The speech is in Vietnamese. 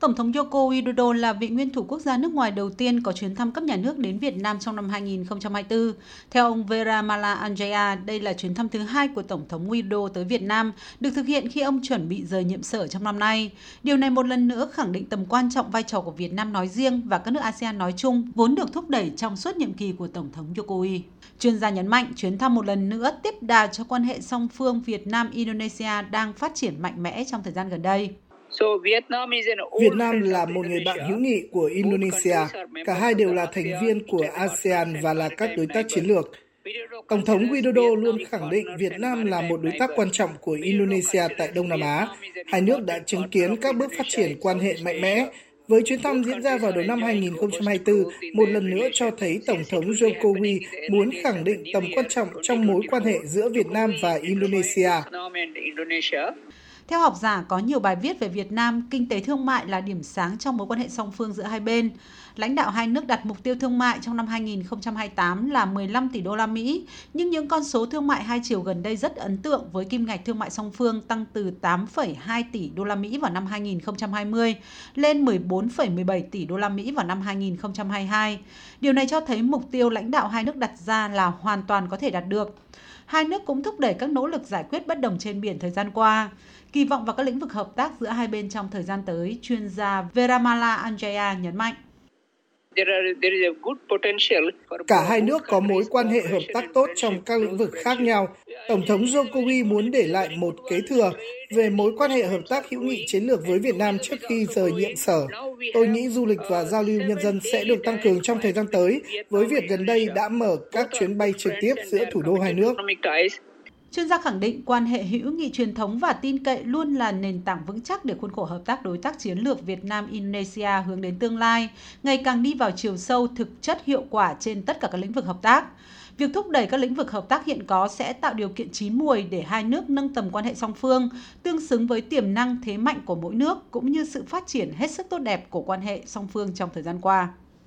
Tổng thống Joko Widodo là vị nguyên thủ quốc gia nước ngoài đầu tiên có chuyến thăm cấp nhà nước đến Việt Nam trong năm 2024. Theo ông Vera Mala Anjaya, đây là chuyến thăm thứ hai của Tổng thống Widodo tới Việt Nam, được thực hiện khi ông chuẩn bị rời nhiệm sở trong năm nay. Điều này một lần nữa khẳng định tầm quan trọng vai trò của Việt Nam nói riêng và các nước ASEAN nói chung, vốn được thúc đẩy trong suốt nhiệm kỳ của Tổng thống Jokowi. Chuyên gia nhấn mạnh chuyến thăm một lần nữa tiếp đà cho quan hệ song phương Việt Nam-Indonesia đang phát triển mạnh mẽ trong thời gian gần đây. Việt Nam là một người bạn hữu nghị của Indonesia. Cả hai đều là thành viên của ASEAN và là các đối tác chiến lược. Tổng thống Widodo luôn khẳng định Việt Nam là một đối tác quan trọng của Indonesia tại Đông Nam Á. Hai nước đã chứng kiến các bước phát triển quan hệ mạnh mẽ. Với chuyến thăm diễn ra vào đầu năm 2024, một lần nữa cho thấy Tổng thống Jokowi muốn khẳng định tầm quan trọng trong mối quan hệ giữa Việt Nam và Indonesia. Theo học giả, có nhiều bài viết về Việt Nam, kinh tế thương mại là điểm sáng trong mối quan hệ song phương giữa hai bên. Lãnh đạo hai nước đặt mục tiêu thương mại trong năm 2028 là 15 tỷ đô la Mỹ, nhưng những con số thương mại hai chiều gần đây rất ấn tượng với kim ngạch thương mại song phương tăng từ 8,2 tỷ đô la Mỹ vào năm 2020 lên 14,17 tỷ đô la Mỹ vào năm 2022. Điều này cho thấy mục tiêu lãnh đạo hai nước đặt ra là hoàn toàn có thể đạt được hai nước cũng thúc đẩy các nỗ lực giải quyết bất đồng trên biển thời gian qua. Kỳ vọng vào các lĩnh vực hợp tác giữa hai bên trong thời gian tới, chuyên gia Veramala Anjaya nhấn mạnh. Cả hai nước có mối quan hệ hợp tác tốt trong các lĩnh vực khác nhau. Tổng thống Jokowi muốn để lại một kế thừa về mối quan hệ hợp tác hữu nghị chiến lược với Việt Nam trước khi rời nhiệm sở. Tôi nghĩ du lịch và giao lưu nhân dân sẽ được tăng cường trong thời gian tới, với việc gần đây đã mở các chuyến bay trực tiếp giữa thủ đô hai nước. Chuyên gia khẳng định quan hệ hữu nghị truyền thống và tin cậy luôn là nền tảng vững chắc để khuôn khổ hợp tác đối tác chiến lược Việt Nam Indonesia hướng đến tương lai, ngày càng đi vào chiều sâu thực chất hiệu quả trên tất cả các lĩnh vực hợp tác. Việc thúc đẩy các lĩnh vực hợp tác hiện có sẽ tạo điều kiện chín mùi để hai nước nâng tầm quan hệ song phương, tương xứng với tiềm năng thế mạnh của mỗi nước cũng như sự phát triển hết sức tốt đẹp của quan hệ song phương trong thời gian qua.